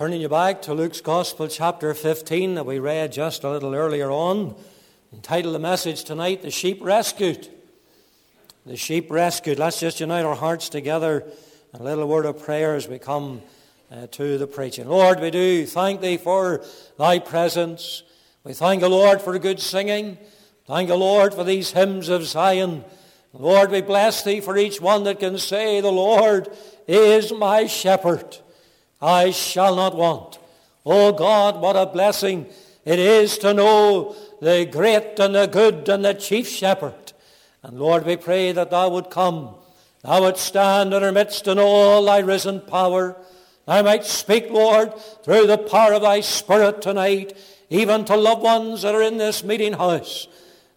Turning you back to Luke's Gospel, chapter 15, that we read just a little earlier on, entitled the message tonight, The Sheep Rescued. The Sheep Rescued. Let's just unite our hearts together. A little word of prayer as we come uh, to the preaching. Lord, we do thank Thee for Thy presence. We thank the Lord for good singing. Thank the Lord for these hymns of Zion. Lord, we bless Thee for each one that can say, The Lord is my shepherd. I shall not want. Oh God, what a blessing it is to know the great and the good and the chief shepherd. And Lord, we pray that Thou would come. Thou would stand in our midst in all Thy risen power. Thou might speak, Lord, through the power of Thy Spirit tonight, even to loved ones that are in this meeting house.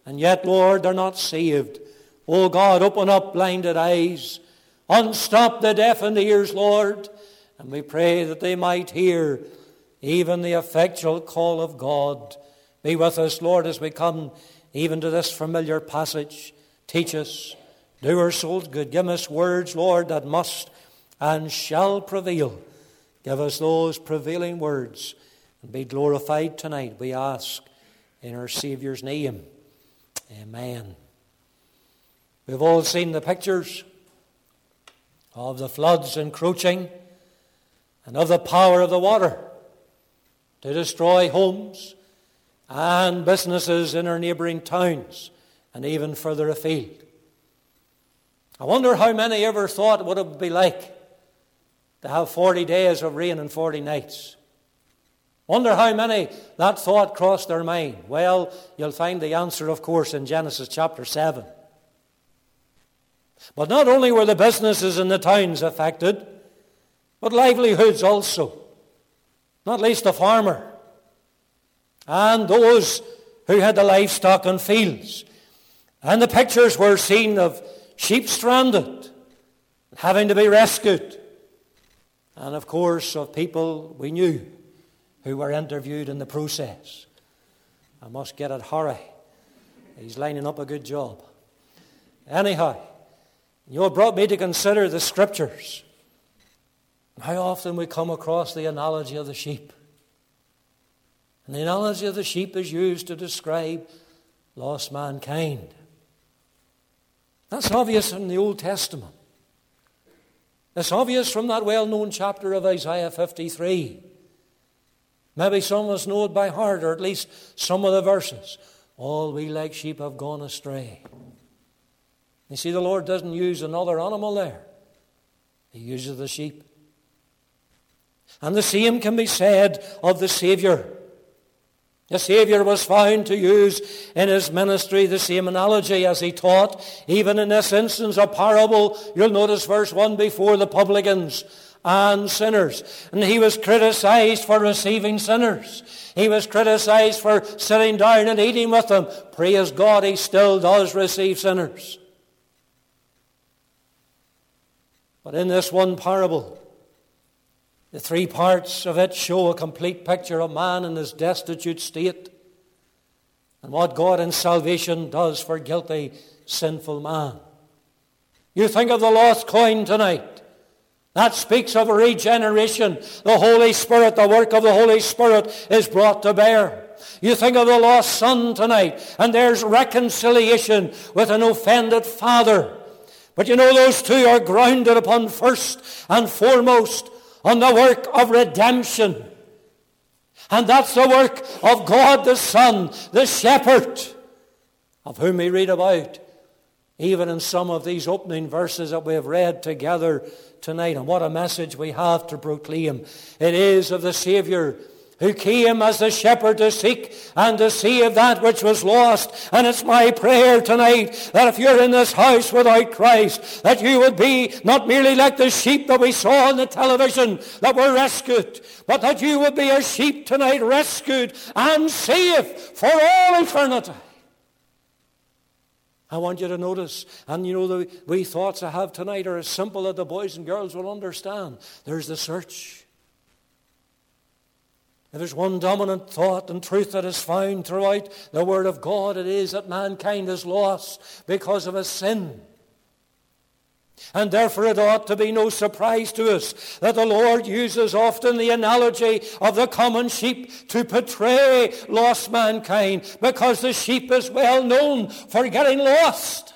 And yet, Lord, they're not saved. Oh God, open up blinded eyes. Unstop the deafened ears, Lord. And we pray that they might hear even the effectual call of God. Be with us, Lord, as we come even to this familiar passage. Teach us, do our souls good. Give us words, Lord, that must and shall prevail. Give us those prevailing words and be glorified tonight, we ask, in our Saviour's name. Amen. We've all seen the pictures of the floods encroaching and of the power of the water to destroy homes and businesses in our neighbouring towns and even further afield. I wonder how many ever thought what it would be like to have 40 days of rain and 40 nights. Wonder how many that thought crossed their mind. Well, you'll find the answer, of course, in Genesis chapter 7. But not only were the businesses in the towns affected, but livelihoods also. Not least the farmer and those who had the livestock and fields. And the pictures were seen of sheep stranded, having to be rescued. And of course, of people we knew who were interviewed in the process. I must get at Harry. He's lining up a good job. Anyhow, you brought me to consider the scriptures. How often we come across the analogy of the sheep. And the analogy of the sheep is used to describe lost mankind. That's obvious in the Old Testament. It's obvious from that well known chapter of Isaiah 53. Maybe some of us know it by heart, or at least some of the verses. All we like sheep have gone astray. You see, the Lord doesn't use another animal there, He uses the sheep. And the same can be said of the Savior. The Savior was found to use in his ministry the same analogy as he taught, even in this instance, a parable. You'll notice verse 1 before the publicans and sinners. And he was criticized for receiving sinners. He was criticized for sitting down and eating with them. Praise God, he still does receive sinners. But in this one parable, the three parts of it show a complete picture of man in his destitute state and what God in salvation does for guilty, sinful man. You think of the lost coin tonight. That speaks of regeneration. The Holy Spirit, the work of the Holy Spirit is brought to bear. You think of the lost son tonight, and there's reconciliation with an offended father. But you know, those two are grounded upon first and foremost on the work of redemption. And that's the work of God the Son, the shepherd, of whom we read about, even in some of these opening verses that we have read together tonight. And what a message we have to proclaim. It is of the Savior who came as the shepherd to seek and to save that which was lost. And it's my prayer tonight that if you're in this house without Christ, that you would be not merely like the sheep that we saw on the television that were rescued, but that you would be a sheep tonight rescued and saved for all eternity. I want you to notice, and you know, the wee thoughts I have tonight are as simple that the boys and girls will understand. There's the search. If there's one dominant thought and truth that is found throughout the Word of God, it is that mankind is lost because of a sin. And therefore it ought to be no surprise to us that the Lord uses often the analogy of the common sheep to portray lost mankind because the sheep is well known for getting lost.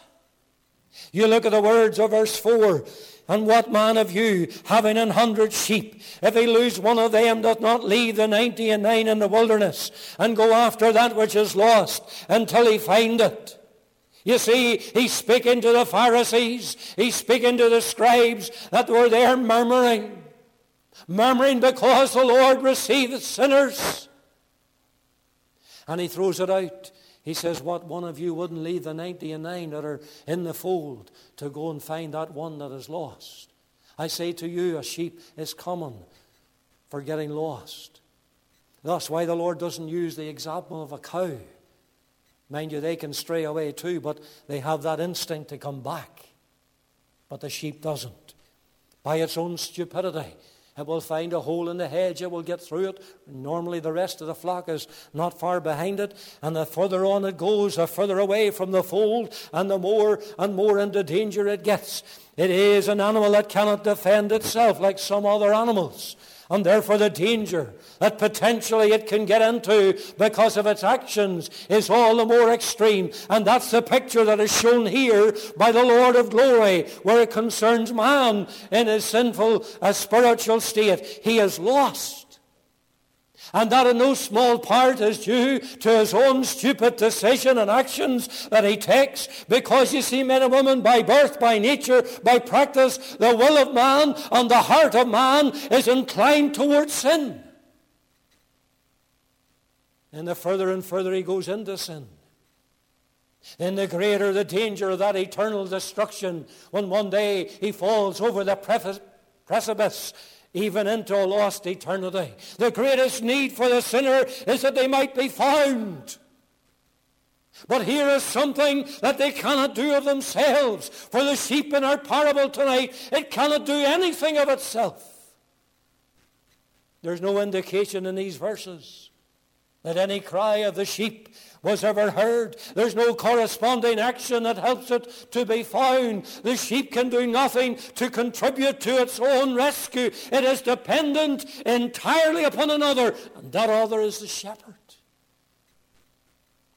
You look at the words of verse 4. And what man of you, having an hundred sheep, if he lose one of them, doth not leave the ninety and nine in the wilderness and go after that which is lost until he find it? You see, he's speaking to the Pharisees. He's speaking to the scribes that were there murmuring. Murmuring because the Lord receiveth sinners. And he throws it out. He says, What one of you wouldn't leave the 99 that are in the fold to go and find that one that is lost? I say to you, a sheep is common for getting lost. That's why the Lord doesn't use the example of a cow. Mind you, they can stray away too, but they have that instinct to come back. But the sheep doesn't. By its own stupidity, it will find a hole in the hedge. It will get through it. Normally, the rest of the flock is not far behind it. And the further on it goes, the further away from the fold, and the more and more into danger it gets. It is an animal that cannot defend itself like some other animals and therefore the danger that potentially it can get into because of its actions is all the more extreme. And that's the picture that is shown here by the Lord of glory, where it concerns man in his sinful uh, spiritual state. He is lost. And that in no small part is due to his own stupid decision and actions that he takes. Because you see, men and women, by birth, by nature, by practice, the will of man and the heart of man is inclined towards sin. And the further and further he goes into sin, then the greater the danger of that eternal destruction when one day he falls over the precipice even into a lost eternity. The greatest need for the sinner is that they might be found. But here is something that they cannot do of themselves. For the sheep in our parable tonight, it cannot do anything of itself. There's no indication in these verses that any cry of the sheep was ever heard. There's no corresponding action that helps it to be found. The sheep can do nothing to contribute to its own rescue. It is dependent entirely upon another, and that other is the shepherd.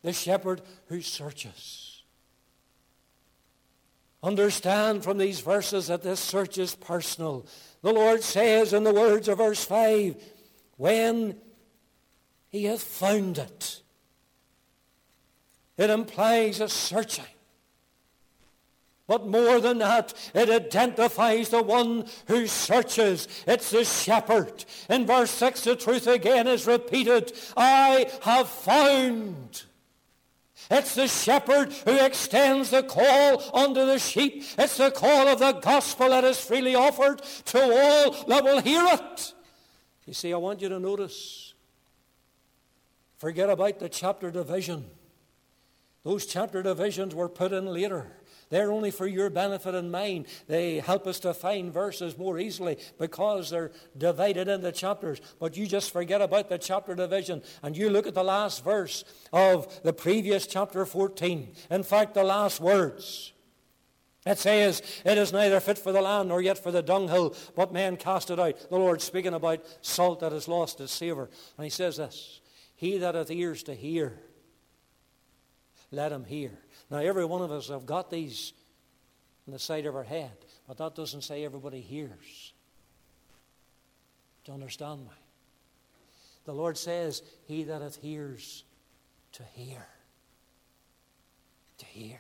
The shepherd who searches. Understand from these verses that this search is personal. The Lord says in the words of verse 5, when he hath found it. It implies a searching. But more than that, it identifies the one who searches. It's the shepherd. In verse 6, the truth again is repeated. I have found. It's the shepherd who extends the call unto the sheep. It's the call of the gospel that is freely offered to all that will hear it. You see, I want you to notice. Forget about the chapter division. Those chapter divisions were put in later. They're only for your benefit and mine. They help us to find verses more easily because they're divided into chapters. But you just forget about the chapter division and you look at the last verse of the previous chapter 14. In fact, the last words. It says, It is neither fit for the land nor yet for the dunghill, but men cast it out. The Lord speaking about salt that has lost its savour. And he says this He that hath ears to hear, let him hear. Now, every one of us have got these in the side of our head, but that doesn't say everybody hears. Do you understand me? The Lord says, He that hath ears to hear. To hear.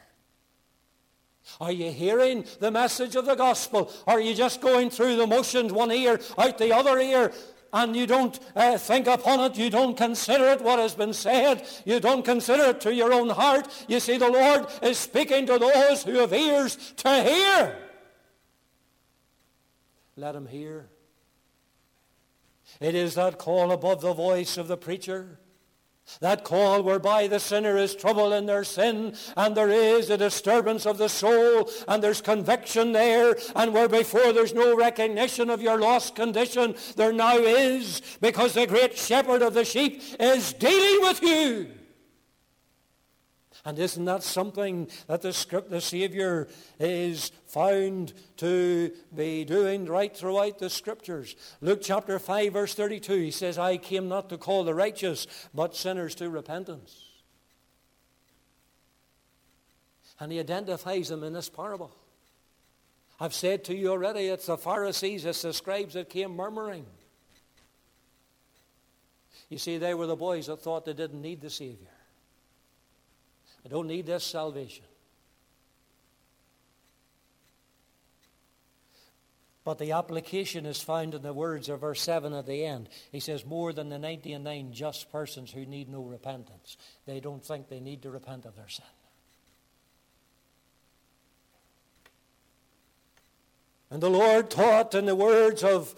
Are you hearing the message of the gospel? Are you just going through the motions, one ear out the other ear, and you don't uh, think upon it, you don't consider it what has been said, you don't consider it to your own heart. You see, the Lord is speaking to those who have ears to hear. Let him hear. It is that call above the voice of the preacher. That call whereby the sinner is troubled in their sin and there is a disturbance of the soul and there's conviction there and where before there's no recognition of your lost condition, there now is because the great shepherd of the sheep is dealing with you. And isn't that something that the script, the Savior is found to be doing right throughout the scriptures? Luke chapter 5 verse 32, he says, I came not to call the righteous, but sinners to repentance. And he identifies them in this parable. I've said to you already, it's the Pharisees, it's the scribes that came murmuring. You see, they were the boys that thought they didn't need the Savior. I don't need this salvation. But the application is found in the words of verse 7 at the end. He says, More than the 99 just persons who need no repentance. They don't think they need to repent of their sin. And the Lord taught in the words of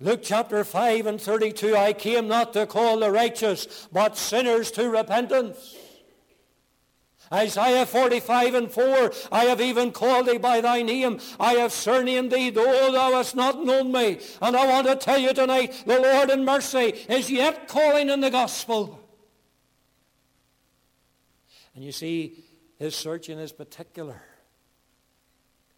Luke chapter 5 and 32 I came not to call the righteous, but sinners to repentance. Isaiah 45 and 4, I have even called thee by thy name. I have surnamed thee, though thou hast not known me. And I want to tell you tonight, the Lord in mercy is yet calling in the gospel. And you see, his searching is particular.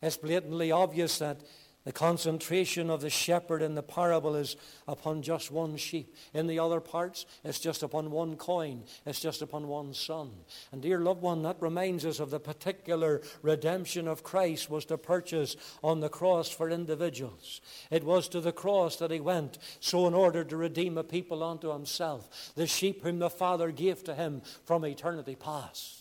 It's blatantly obvious that the concentration of the shepherd in the parable is upon just one sheep. In the other parts, it's just upon one coin. It's just upon one son. And dear loved one, that reminds us of the particular redemption of Christ was to purchase on the cross for individuals. It was to the cross that he went, so in order to redeem a people unto himself, the sheep whom the Father gave to him from eternity past.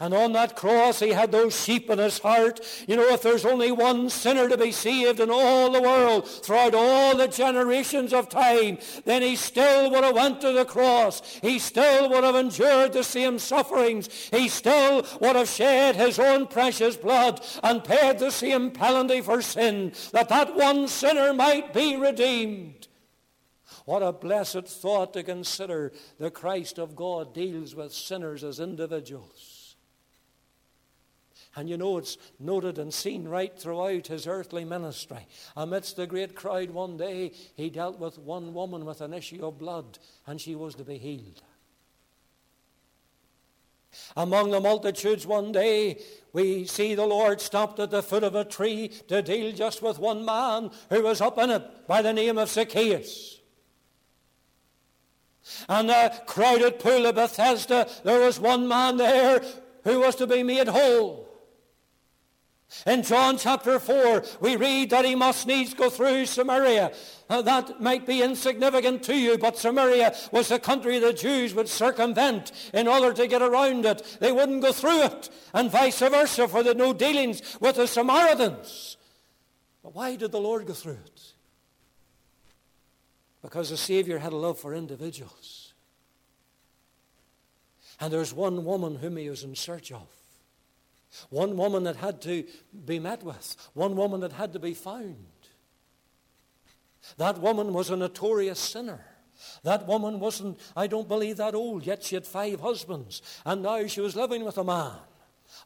And on that cross, he had those sheep in his heart. You know, if there's only one sinner to be saved in all the world, throughout all the generations of time, then he still would have went to the cross. He still would have endured the same sufferings. He still would have shed his own precious blood and paid the same penalty for sin, that that one sinner might be redeemed. What a blessed thought to consider the Christ of God deals with sinners as individuals. And you know, it's noted and seen right throughout his earthly ministry. Amidst the great crowd one day, he dealt with one woman with an issue of blood, and she was to be healed. Among the multitudes one day, we see the Lord stopped at the foot of a tree to deal just with one man who was up in it by the name of Zacchaeus. And the crowded pool of Bethesda, there was one man there who was to be made whole. In John chapter 4, we read that he must needs go through Samaria. Uh, that might be insignificant to you, but Samaria was the country the Jews would circumvent in order to get around it. They wouldn't go through it, and vice versa, for had no dealings with the Samaritans. But why did the Lord go through it? Because the Savior had a love for individuals. And there's one woman whom he was in search of. One woman that had to be met with. One woman that had to be found. That woman was a notorious sinner. That woman wasn't, I don't believe, that old, yet she had five husbands. And now she was living with a man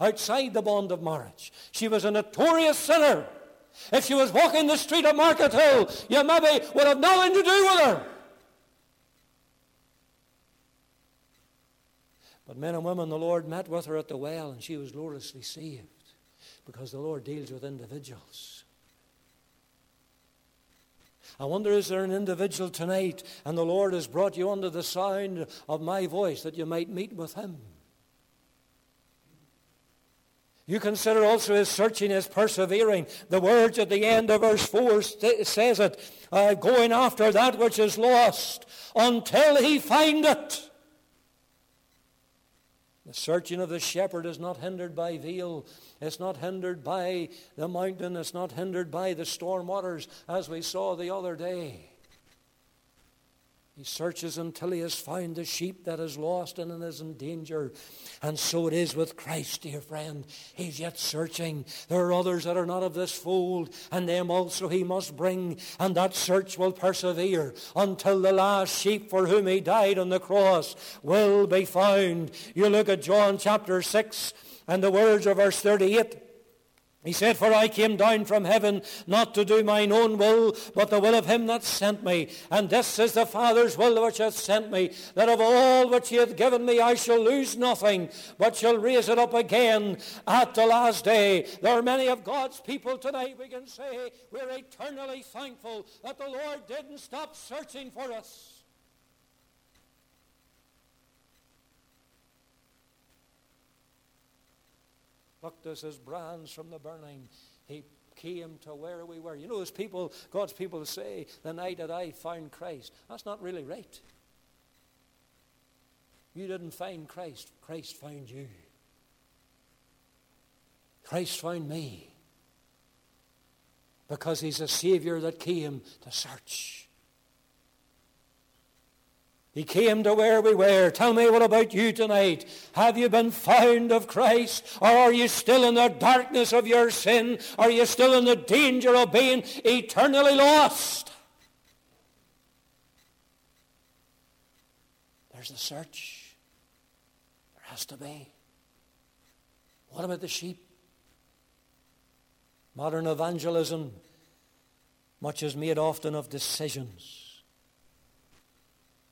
outside the bond of marriage. She was a notorious sinner. If she was walking the street of Market Hill, you maybe would have nothing to do with her. But men and women, the Lord met with her at the well, and she was gloriously saved because the Lord deals with individuals. I wonder, is there an individual tonight, and the Lord has brought you under the sound of my voice that you might meet with him? You consider also his searching, his persevering. The words at the end of verse 4 st- says it, uh, going after that which is lost until he find it. The searching of the shepherd is not hindered by vale. It's not hindered by the mountain. It's not hindered by the storm waters, as we saw the other day. He searches until he has found the sheep that is lost and is in danger. And so it is with Christ, dear friend. He's yet searching. There are others that are not of this fold, and them also he must bring. And that search will persevere until the last sheep for whom he died on the cross will be found. You look at John chapter 6 and the words of verse 38. He said, For I came down from heaven not to do mine own will, but the will of him that sent me. And this is the Father's will which hath sent me, that of all which he hath given me I shall lose nothing, but shall raise it up again at the last day. There are many of God's people tonight, we can say, we're eternally thankful that the Lord didn't stop searching for us. Plucked us as brands from the burning. He came to where we were. You know, as people, God's people say, the night that I found Christ. That's not really right. You didn't find Christ. Christ found you. Christ found me. Because he's a Savior that came to search. He came to where we were. Tell me, what about you tonight? Have you been found of Christ? Or are you still in the darkness of your sin? Are you still in the danger of being eternally lost? There's the search. There has to be. What about the sheep? Modern evangelism, much is made often of decisions.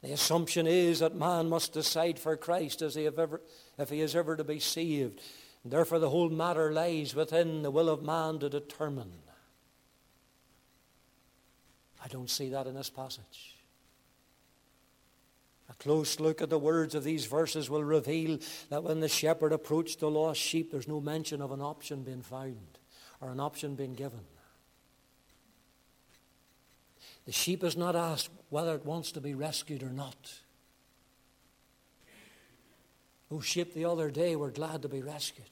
The assumption is that man must decide for Christ as he ever, if he is ever to be saved. And therefore, the whole matter lies within the will of man to determine. I don't see that in this passage. A close look at the words of these verses will reveal that when the shepherd approached the lost sheep, there's no mention of an option being found or an option being given. The sheep is not asked whether it wants to be rescued or not. Those sheep the other day were glad to be rescued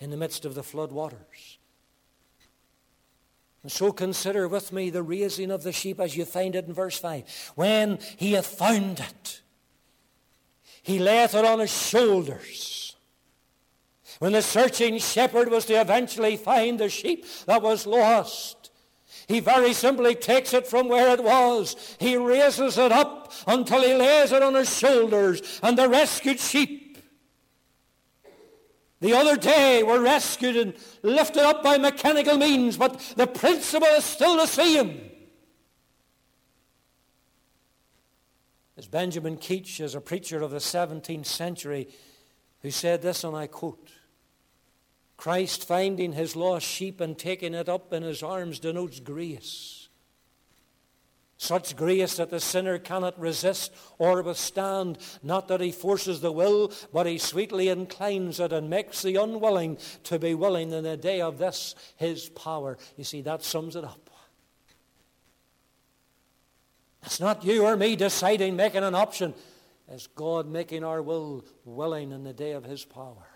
in the midst of the flood waters. And so consider with me the raising of the sheep as you find it in verse 5. When he hath found it, he layeth it on his shoulders. When the searching shepherd was to eventually find the sheep that was lost, he very simply takes it from where it was. He raises it up until he lays it on his shoulders and the rescued sheep. The other day were rescued and lifted up by mechanical means, but the principle is still the same. As Benjamin Keach, as a preacher of the 17th century, who said this, and I quote, Christ finding his lost sheep and taking it up in his arms denotes grace. Such grace that the sinner cannot resist or withstand. Not that he forces the will, but he sweetly inclines it and makes the unwilling to be willing in the day of this his power. You see, that sums it up. It's not you or me deciding, making an option. It's God making our will willing in the day of his power.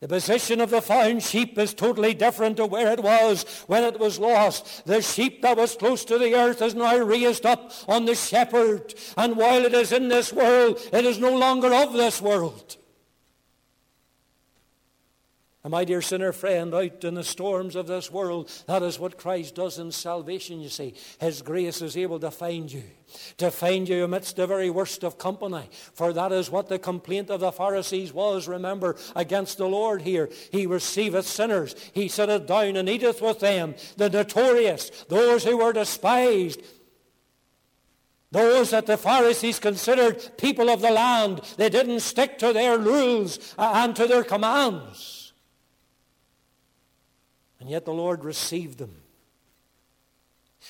The position of the found sheep is totally different to where it was when it was lost. The sheep that was close to the earth is now raised up on the shepherd. And while it is in this world, it is no longer of this world. And my dear sinner friend, out in the storms of this world, that is what Christ does in salvation, you see. His grace is able to find you, to find you amidst the very worst of company. For that is what the complaint of the Pharisees was, remember, against the Lord here. He receiveth sinners, he sitteth down and eateth with them, the notorious, those who were despised. Those that the Pharisees considered people of the land, they didn't stick to their rules uh, and to their commands. And yet the Lord received them.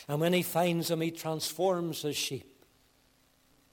And when he finds them, he transforms his sheep.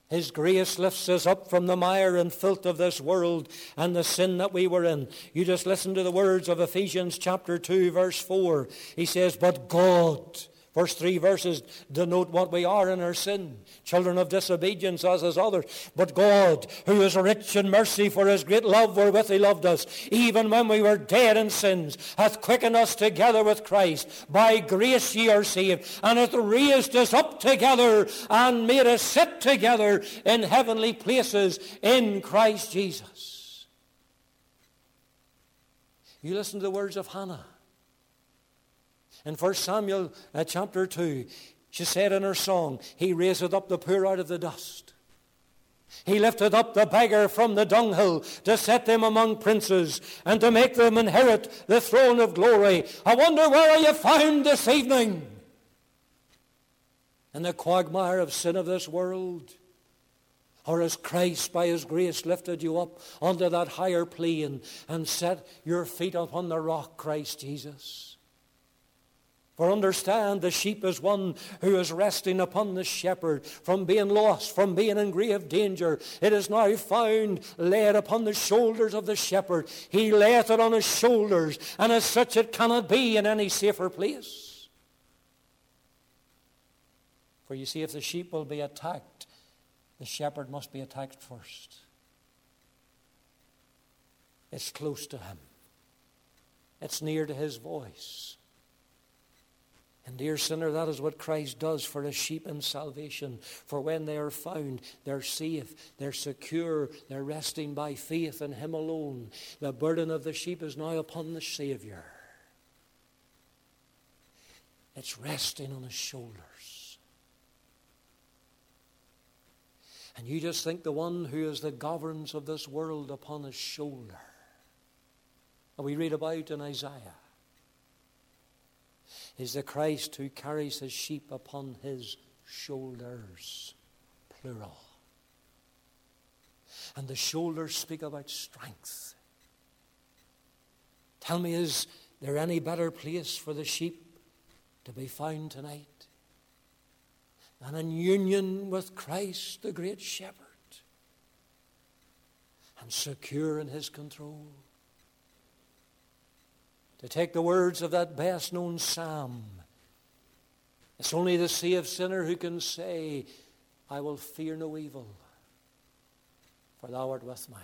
His grace lifts us up from the mire and filth of this world and the sin that we were in. You just listen to the words of Ephesians chapter 2, verse 4. He says, But God First three verses denote what we are in our sin, children of disobedience as is others. But God, who is rich in mercy for his great love wherewith he loved us, even when we were dead in sins, hath quickened us together with Christ. By grace ye are saved, and hath raised us up together and made us sit together in heavenly places in Christ Jesus. You listen to the words of Hannah. In 1 Samuel uh, chapter 2, she said in her song, He raiseth up the poor out of the dust He lifted up the beggar from the dunghill to set them among princes and to make them inherit the throne of glory. I wonder where are you found this evening? In the quagmire of sin of this world? Or has Christ, by his grace, lifted you up onto that higher plane and set your feet upon the rock, Christ Jesus? For understand, the sheep is one who is resting upon the shepherd from being lost, from being in grave danger. It is now found laid upon the shoulders of the shepherd. He layeth it on his shoulders, and as such it cannot be in any safer place. For you see, if the sheep will be attacked, the shepherd must be attacked first. It's close to him. It's near to his voice. And dear sinner, that is what Christ does for his sheep in salvation. For when they are found, they're safe, they're secure, they're resting by faith in him alone. The burden of the sheep is now upon the Savior. It's resting on his shoulders. And you just think the one who is the governs of this world upon his shoulder. And we read about in Isaiah is the Christ who carries his sheep upon his shoulders, plural. And the shoulders speak about strength. Tell me, is there any better place for the sheep to be found tonight than in union with Christ, the great shepherd, and secure in his control? To take the words of that best known psalm, it's only the saved sinner who can say, I will fear no evil, for thou art with me.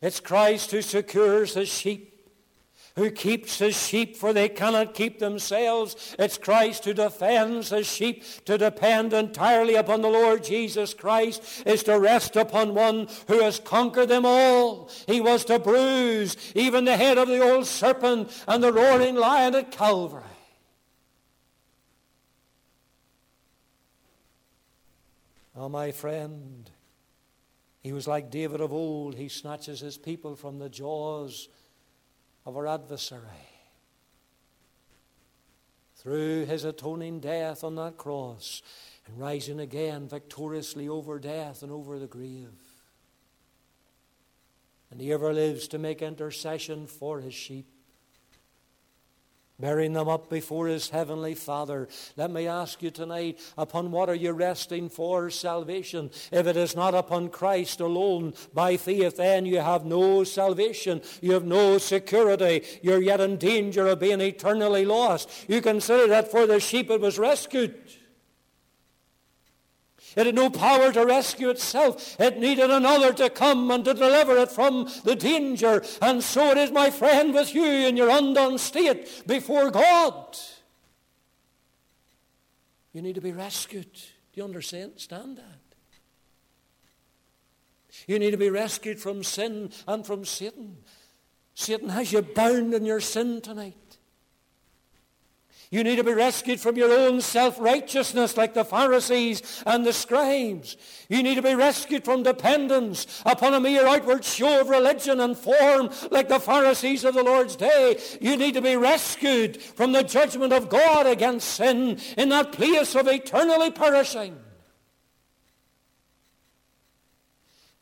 It's Christ who secures his sheep who keeps his sheep, for they cannot keep themselves. It's Christ who defends his sheep. To depend entirely upon the Lord Jesus Christ is to rest upon one who has conquered them all. He was to bruise even the head of the old serpent and the roaring lion at Calvary. Oh, my friend, he was like David of old. He snatches his people from the jaws of our adversary. Through his atoning death on that cross and rising again victoriously over death and over the grave. And he ever lives to make intercession for his sheep bearing them up before his heavenly Father. Let me ask you tonight, upon what are you resting for salvation? If it is not upon Christ alone by faith, then you have no salvation. You have no security. You're yet in danger of being eternally lost. You consider that for the sheep it was rescued. It had no power to rescue itself. It needed another to come and to deliver it from the danger. And so it is, my friend, with you in your undone state before God. You need to be rescued. Do you understand that? You need to be rescued from sin and from Satan. Satan has you bound in your sin tonight. You need to be rescued from your own self-righteousness like the Pharisees and the scribes. You need to be rescued from dependence upon a mere outward show of religion and form like the Pharisees of the Lord's day. You need to be rescued from the judgment of God against sin in that place of eternally perishing.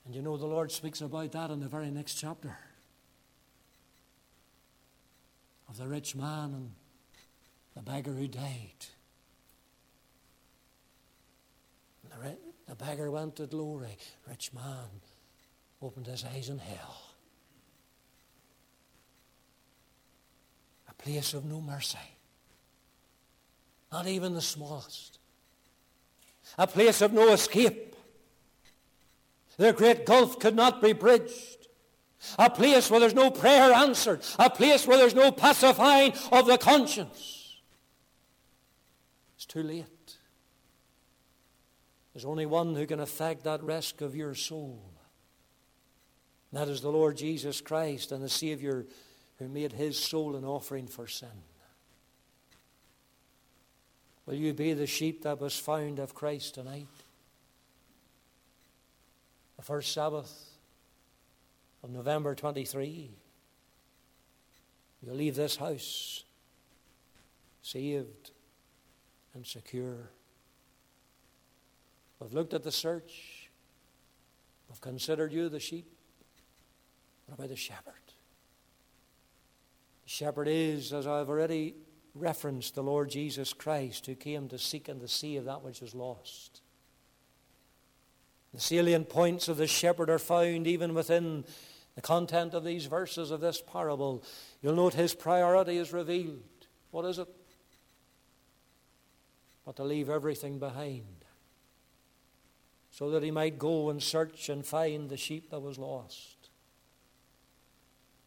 And you know the Lord speaks about that in the very next chapter of the rich man and the beggar who died. The, the beggar went to glory. Rich man opened his eyes in hell. A place of no mercy. Not even the smallest. A place of no escape. The great gulf could not be bridged. A place where there's no prayer answered. A place where there's no pacifying of the conscience. It's too late. There's only one who can effect that rescue of your soul. And that is the Lord Jesus Christ and the Savior who made his soul an offering for sin. Will you be the sheep that was found of Christ tonight? the first Sabbath of November 23. You'll leave this house saved and secure. We've looked at the search. We've considered you the sheep. What about the shepherd? The shepherd is, as I've already referenced, the Lord Jesus Christ who came to seek and to save that which was lost. The salient points of the shepherd are found even within the content of these verses of this parable. You'll note his priority is revealed. What is it? But to leave everything behind so that he might go and search and find the sheep that was lost.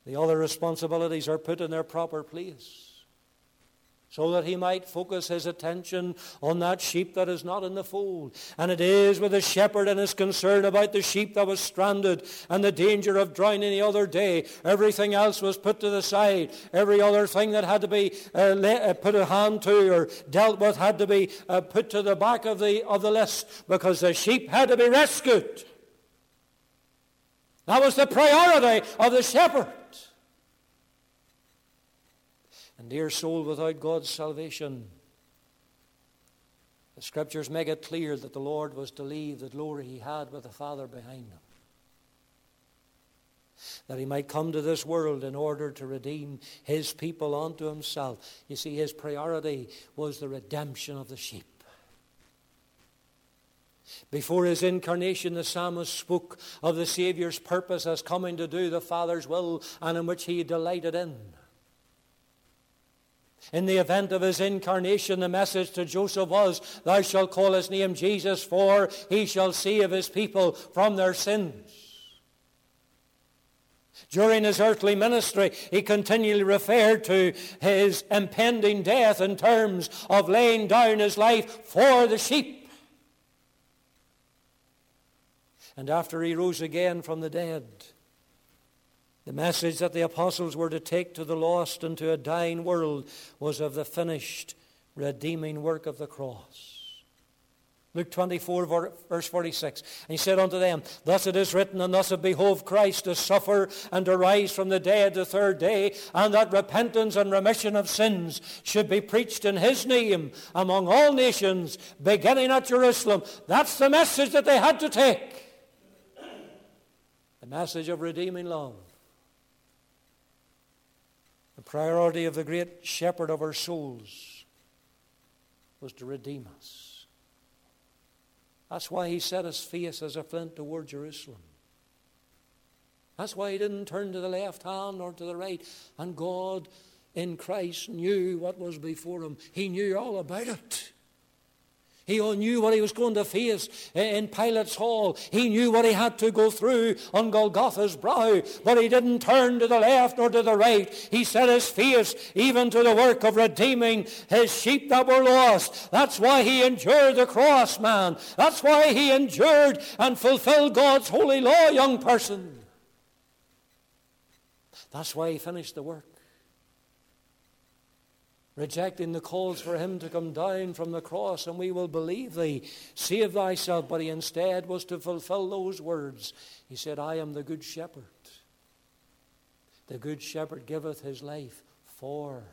The other responsibilities are put in their proper place so that he might focus his attention on that sheep that is not in the fold. And it is with the shepherd and his concern about the sheep that was stranded and the danger of drowning the other day. Everything else was put to the side. Every other thing that had to be uh, uh put a hand to or dealt with had to be uh, put to the back of the, of the list because the sheep had to be rescued. That was the priority of the shepherd. And dear soul, without God's salvation, the scriptures make it clear that the Lord was to leave the glory he had with the Father behind him. That he might come to this world in order to redeem his people unto himself. You see, his priority was the redemption of the sheep. Before his incarnation, the psalmist spoke of the Saviour's purpose as coming to do the Father's will and in which he delighted in. In the event of his incarnation, the message to Joseph was, Thou shalt call his name Jesus, for he shall save his people from their sins. During his earthly ministry, he continually referred to his impending death in terms of laying down his life for the sheep. And after he rose again from the dead, the message that the apostles were to take to the lost and to a dying world was of the finished, redeeming work of the cross. Luke 24, verse 46. And he said unto them, Thus it is written, and thus it behoved Christ to suffer and to rise from the dead the third day, and that repentance and remission of sins should be preached in his name among all nations, beginning at Jerusalem. That's the message that they had to take. The message of redeeming love. Priority of the great shepherd of our souls was to redeem us. That's why he set his face as a flint toward Jerusalem. That's why he didn't turn to the left hand or to the right. And God in Christ knew what was before him. He knew all about it. He knew what he was going to face in Pilate's hall. He knew what he had to go through on Golgotha's brow. But he didn't turn to the left nor to the right. He set his face even to the work of redeeming his sheep that were lost. That's why he endured the cross, man. That's why he endured and fulfilled God's holy law, young person. That's why he finished the work rejecting the calls for him to come down from the cross, and we will believe thee. Save thyself. But he instead was to fulfill those words. He said, I am the good shepherd. The good shepherd giveth his life for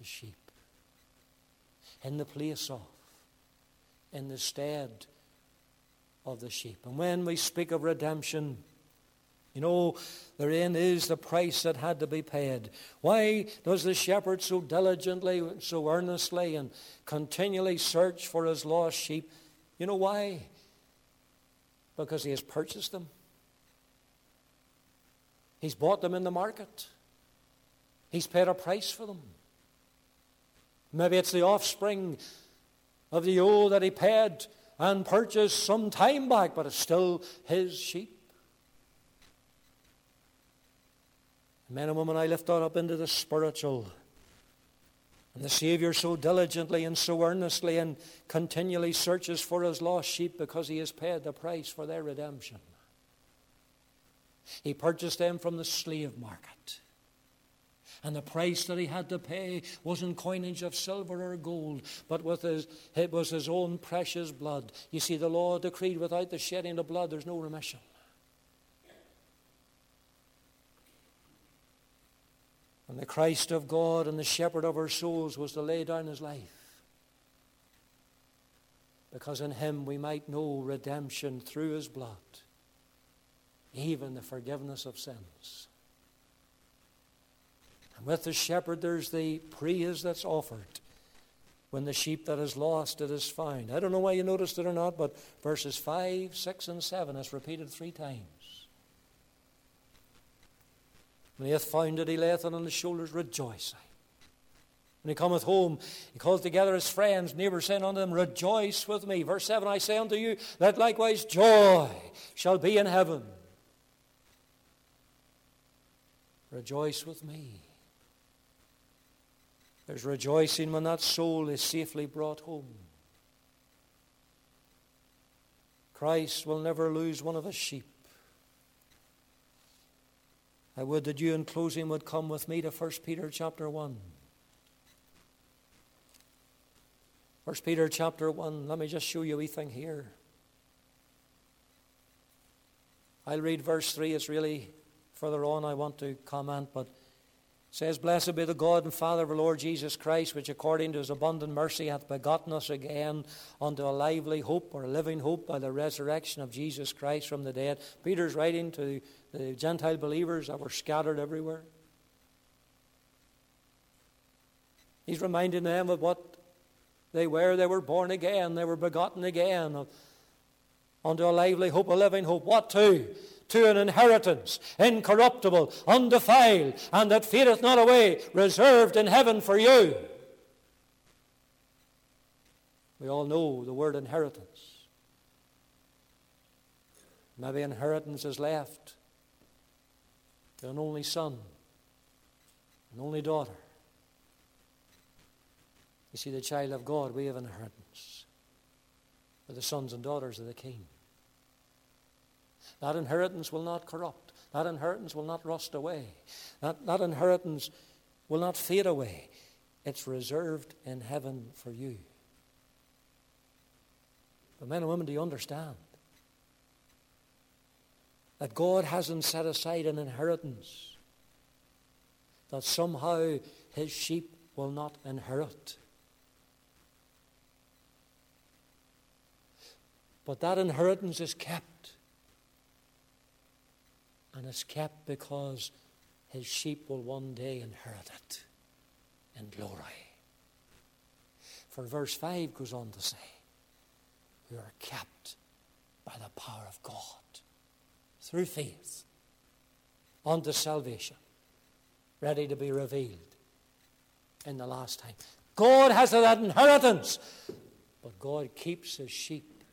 the sheep. In the place of, in the stead of the sheep. And when we speak of redemption, you know, therein is the price that had to be paid. Why does the shepherd so diligently, so earnestly, and continually search for his lost sheep? You know why? Because he has purchased them. He's bought them in the market. He's paid a price for them. Maybe it's the offspring of the old that he paid and purchased some time back, but it's still his sheep. Men and women, I lift that up into the spiritual. And the Savior so diligently and so earnestly and continually searches for his lost sheep because he has paid the price for their redemption. He purchased them from the slave market. And the price that he had to pay wasn't coinage of silver or gold, but with his, it was his own precious blood. You see, the law decreed without the shedding of blood, there's no remission. And the Christ of God and the shepherd of our souls was to lay down his life. Because in him we might know redemption through his blood, even the forgiveness of sins. And with the shepherd, there's the praise that's offered. When the sheep that is lost, it is found. I don't know why you noticed it or not, but verses 5, 6, and 7 is repeated three times. When he hath found it, he layeth it on his shoulders, rejoicing. When he cometh home, he calls together his friends, neighbors, saying unto them, Rejoice with me. Verse 7 I say unto you, that likewise joy shall be in heaven. Rejoice with me. There's rejoicing when that soul is safely brought home. Christ will never lose one of his sheep. I would that you in closing would come with me to 1 Peter chapter 1. 1 Peter chapter 1. Let me just show you a wee thing here. I'll read verse 3. It's really further on I want to comment, but says, Blessed be the God and Father of our Lord Jesus Christ, which according to his abundant mercy hath begotten us again unto a lively hope or a living hope by the resurrection of Jesus Christ from the dead. Peter's writing to the Gentile believers that were scattered everywhere. He's reminding them of what they were. They were born again, they were begotten again unto a lively hope, a living hope. What to? To an inheritance, incorruptible, undefiled, and that fadeth not away, reserved in heaven for you. We all know the word inheritance. Maybe inheritance is left to an only son, an only daughter. You see, the child of God, we have inheritance. We're the sons and daughters of the King. That inheritance will not corrupt. That inheritance will not rust away. That, that inheritance will not fade away. It's reserved in heaven for you. But men and women, do you understand? That God hasn't set aside an inheritance that somehow his sheep will not inherit. But that inheritance is kept and is kept because his sheep will one day inherit it in glory. For verse 5 goes on to say, We are kept by the power of God through faith unto salvation, ready to be revealed in the last time. God has that inheritance, but God keeps his sheep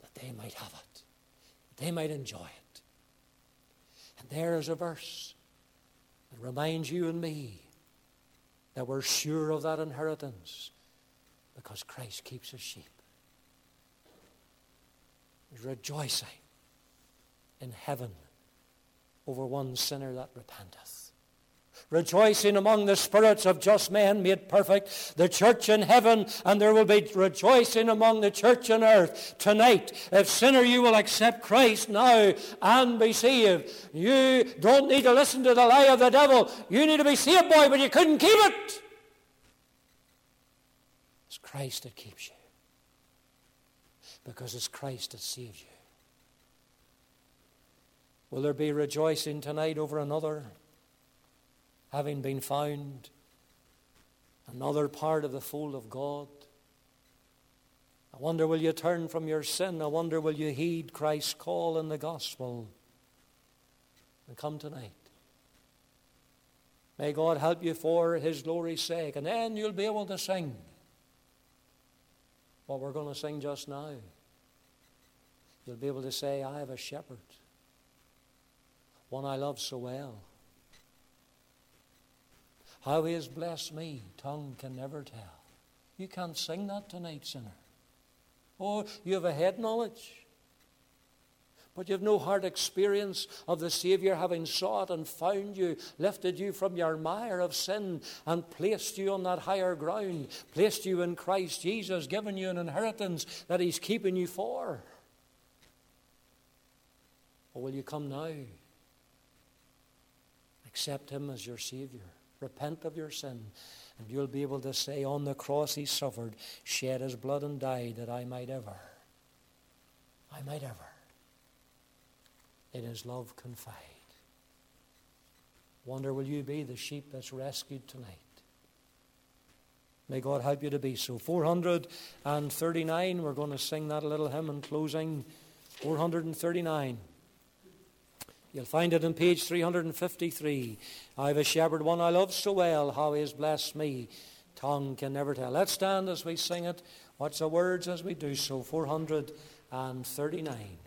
that they might have it, they might enjoy it. And there is a verse that reminds you and me that we're sure of that inheritance because Christ keeps his sheep. There's rejoicing in heaven over one sinner that repenteth rejoicing among the spirits of just men made perfect, the church in heaven, and there will be rejoicing among the church on earth tonight. If sinner, you will accept Christ now and be saved. You don't need to listen to the lie of the devil. You need to be saved, boy, but you couldn't keep it. It's Christ that keeps you. Because it's Christ that saves you. Will there be rejoicing tonight over another? Having been found another part of the fold of God. I wonder, will you turn from your sin? I wonder, will you heed Christ's call in the gospel and come tonight? May God help you for his glory's sake, and then you'll be able to sing what we're going to sing just now. You'll be able to say, I have a shepherd, one I love so well. How he has blessed me, tongue can never tell. You can't sing that tonight, sinner. Oh, you have a head knowledge. but you have no heart experience of the Savior having sought and found you, lifted you from your mire of sin, and placed you on that higher ground, placed you in Christ Jesus, given you an inheritance that He's keeping you for. Or will you come now? Accept Him as your Savior. Repent of your sin. And you'll be able to say, On the cross He suffered, shed His blood, and died that I might ever, I might ever in His love confide. Wonder, will you be the sheep that's rescued tonight? May God help you to be so. 439, we're going to sing that little hymn in closing. 439. You'll find it on page 353. I've a shepherd one I love so well, how he has blessed me. Tongue can never tell. Let's stand as we sing it. What's the words as we do so? 439.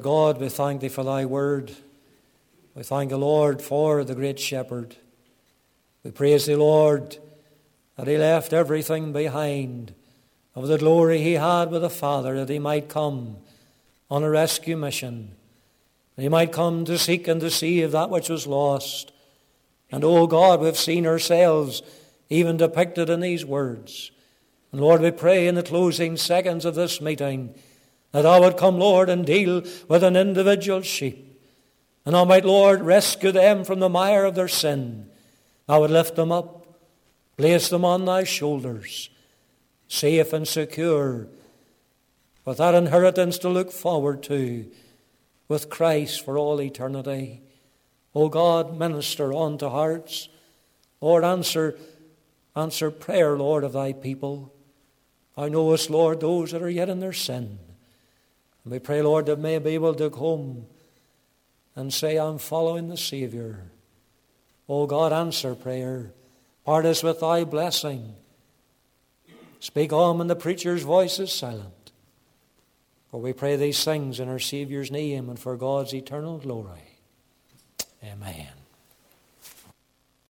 God, we thank Thee for Thy word. We thank the Lord for the great shepherd. We praise the Lord, that He left everything behind of the glory He had with the Father, that He might come on a rescue mission. That He might come to seek and to save that which was lost. And, oh God, we've seen ourselves even depicted in these words. And Lord, we pray in the closing seconds of this meeting that Thou would come, Lord, and deal with an individual sheep. And Thou might, Lord, rescue them from the mire of their sin. Thou would lift them up, place them on Thy shoulders, safe and secure, with that inheritance to look forward to, with Christ for all eternity. O God, minister unto hearts. Lord, answer, answer prayer, Lord, of Thy people. I know us, Lord, those that are yet in their sin. And we pray, Lord, that may be able to come and say, I'm following the Savior. Oh God, answer prayer. Part us with thy blessing. Speak on when the preacher's voice is silent. For we pray these things in our Saviour's name and for God's eternal glory. Amen.